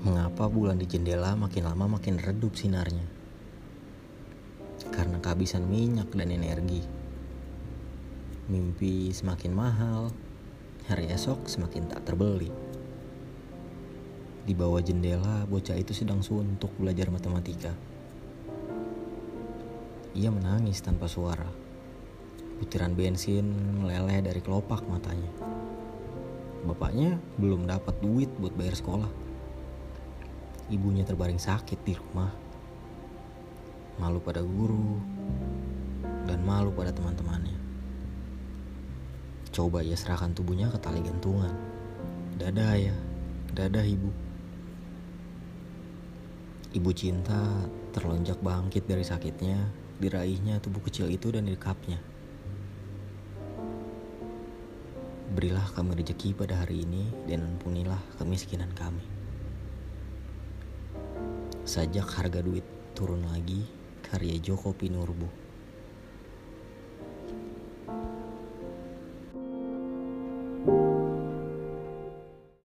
Mengapa bulan di jendela makin lama makin redup sinarnya? Karena kehabisan minyak dan energi. Mimpi semakin mahal, hari esok semakin tak terbeli. Di bawah jendela, bocah itu sedang suntuk belajar matematika. Ia menangis tanpa suara. Butiran bensin meleleh dari kelopak matanya. Bapaknya belum dapat duit buat bayar sekolah ibunya terbaring sakit di rumah. Malu pada guru dan malu pada teman-temannya. Coba ia serahkan tubuhnya ke tali gantungan. Dadah ya, dadah ibu. Ibu cinta terlonjak bangkit dari sakitnya, diraihnya tubuh kecil itu dan didekapnya. Berilah kami rezeki pada hari ini dan ampunilah kemiskinan kami. Sajak harga duit turun lagi, karya Joko Pinurbo.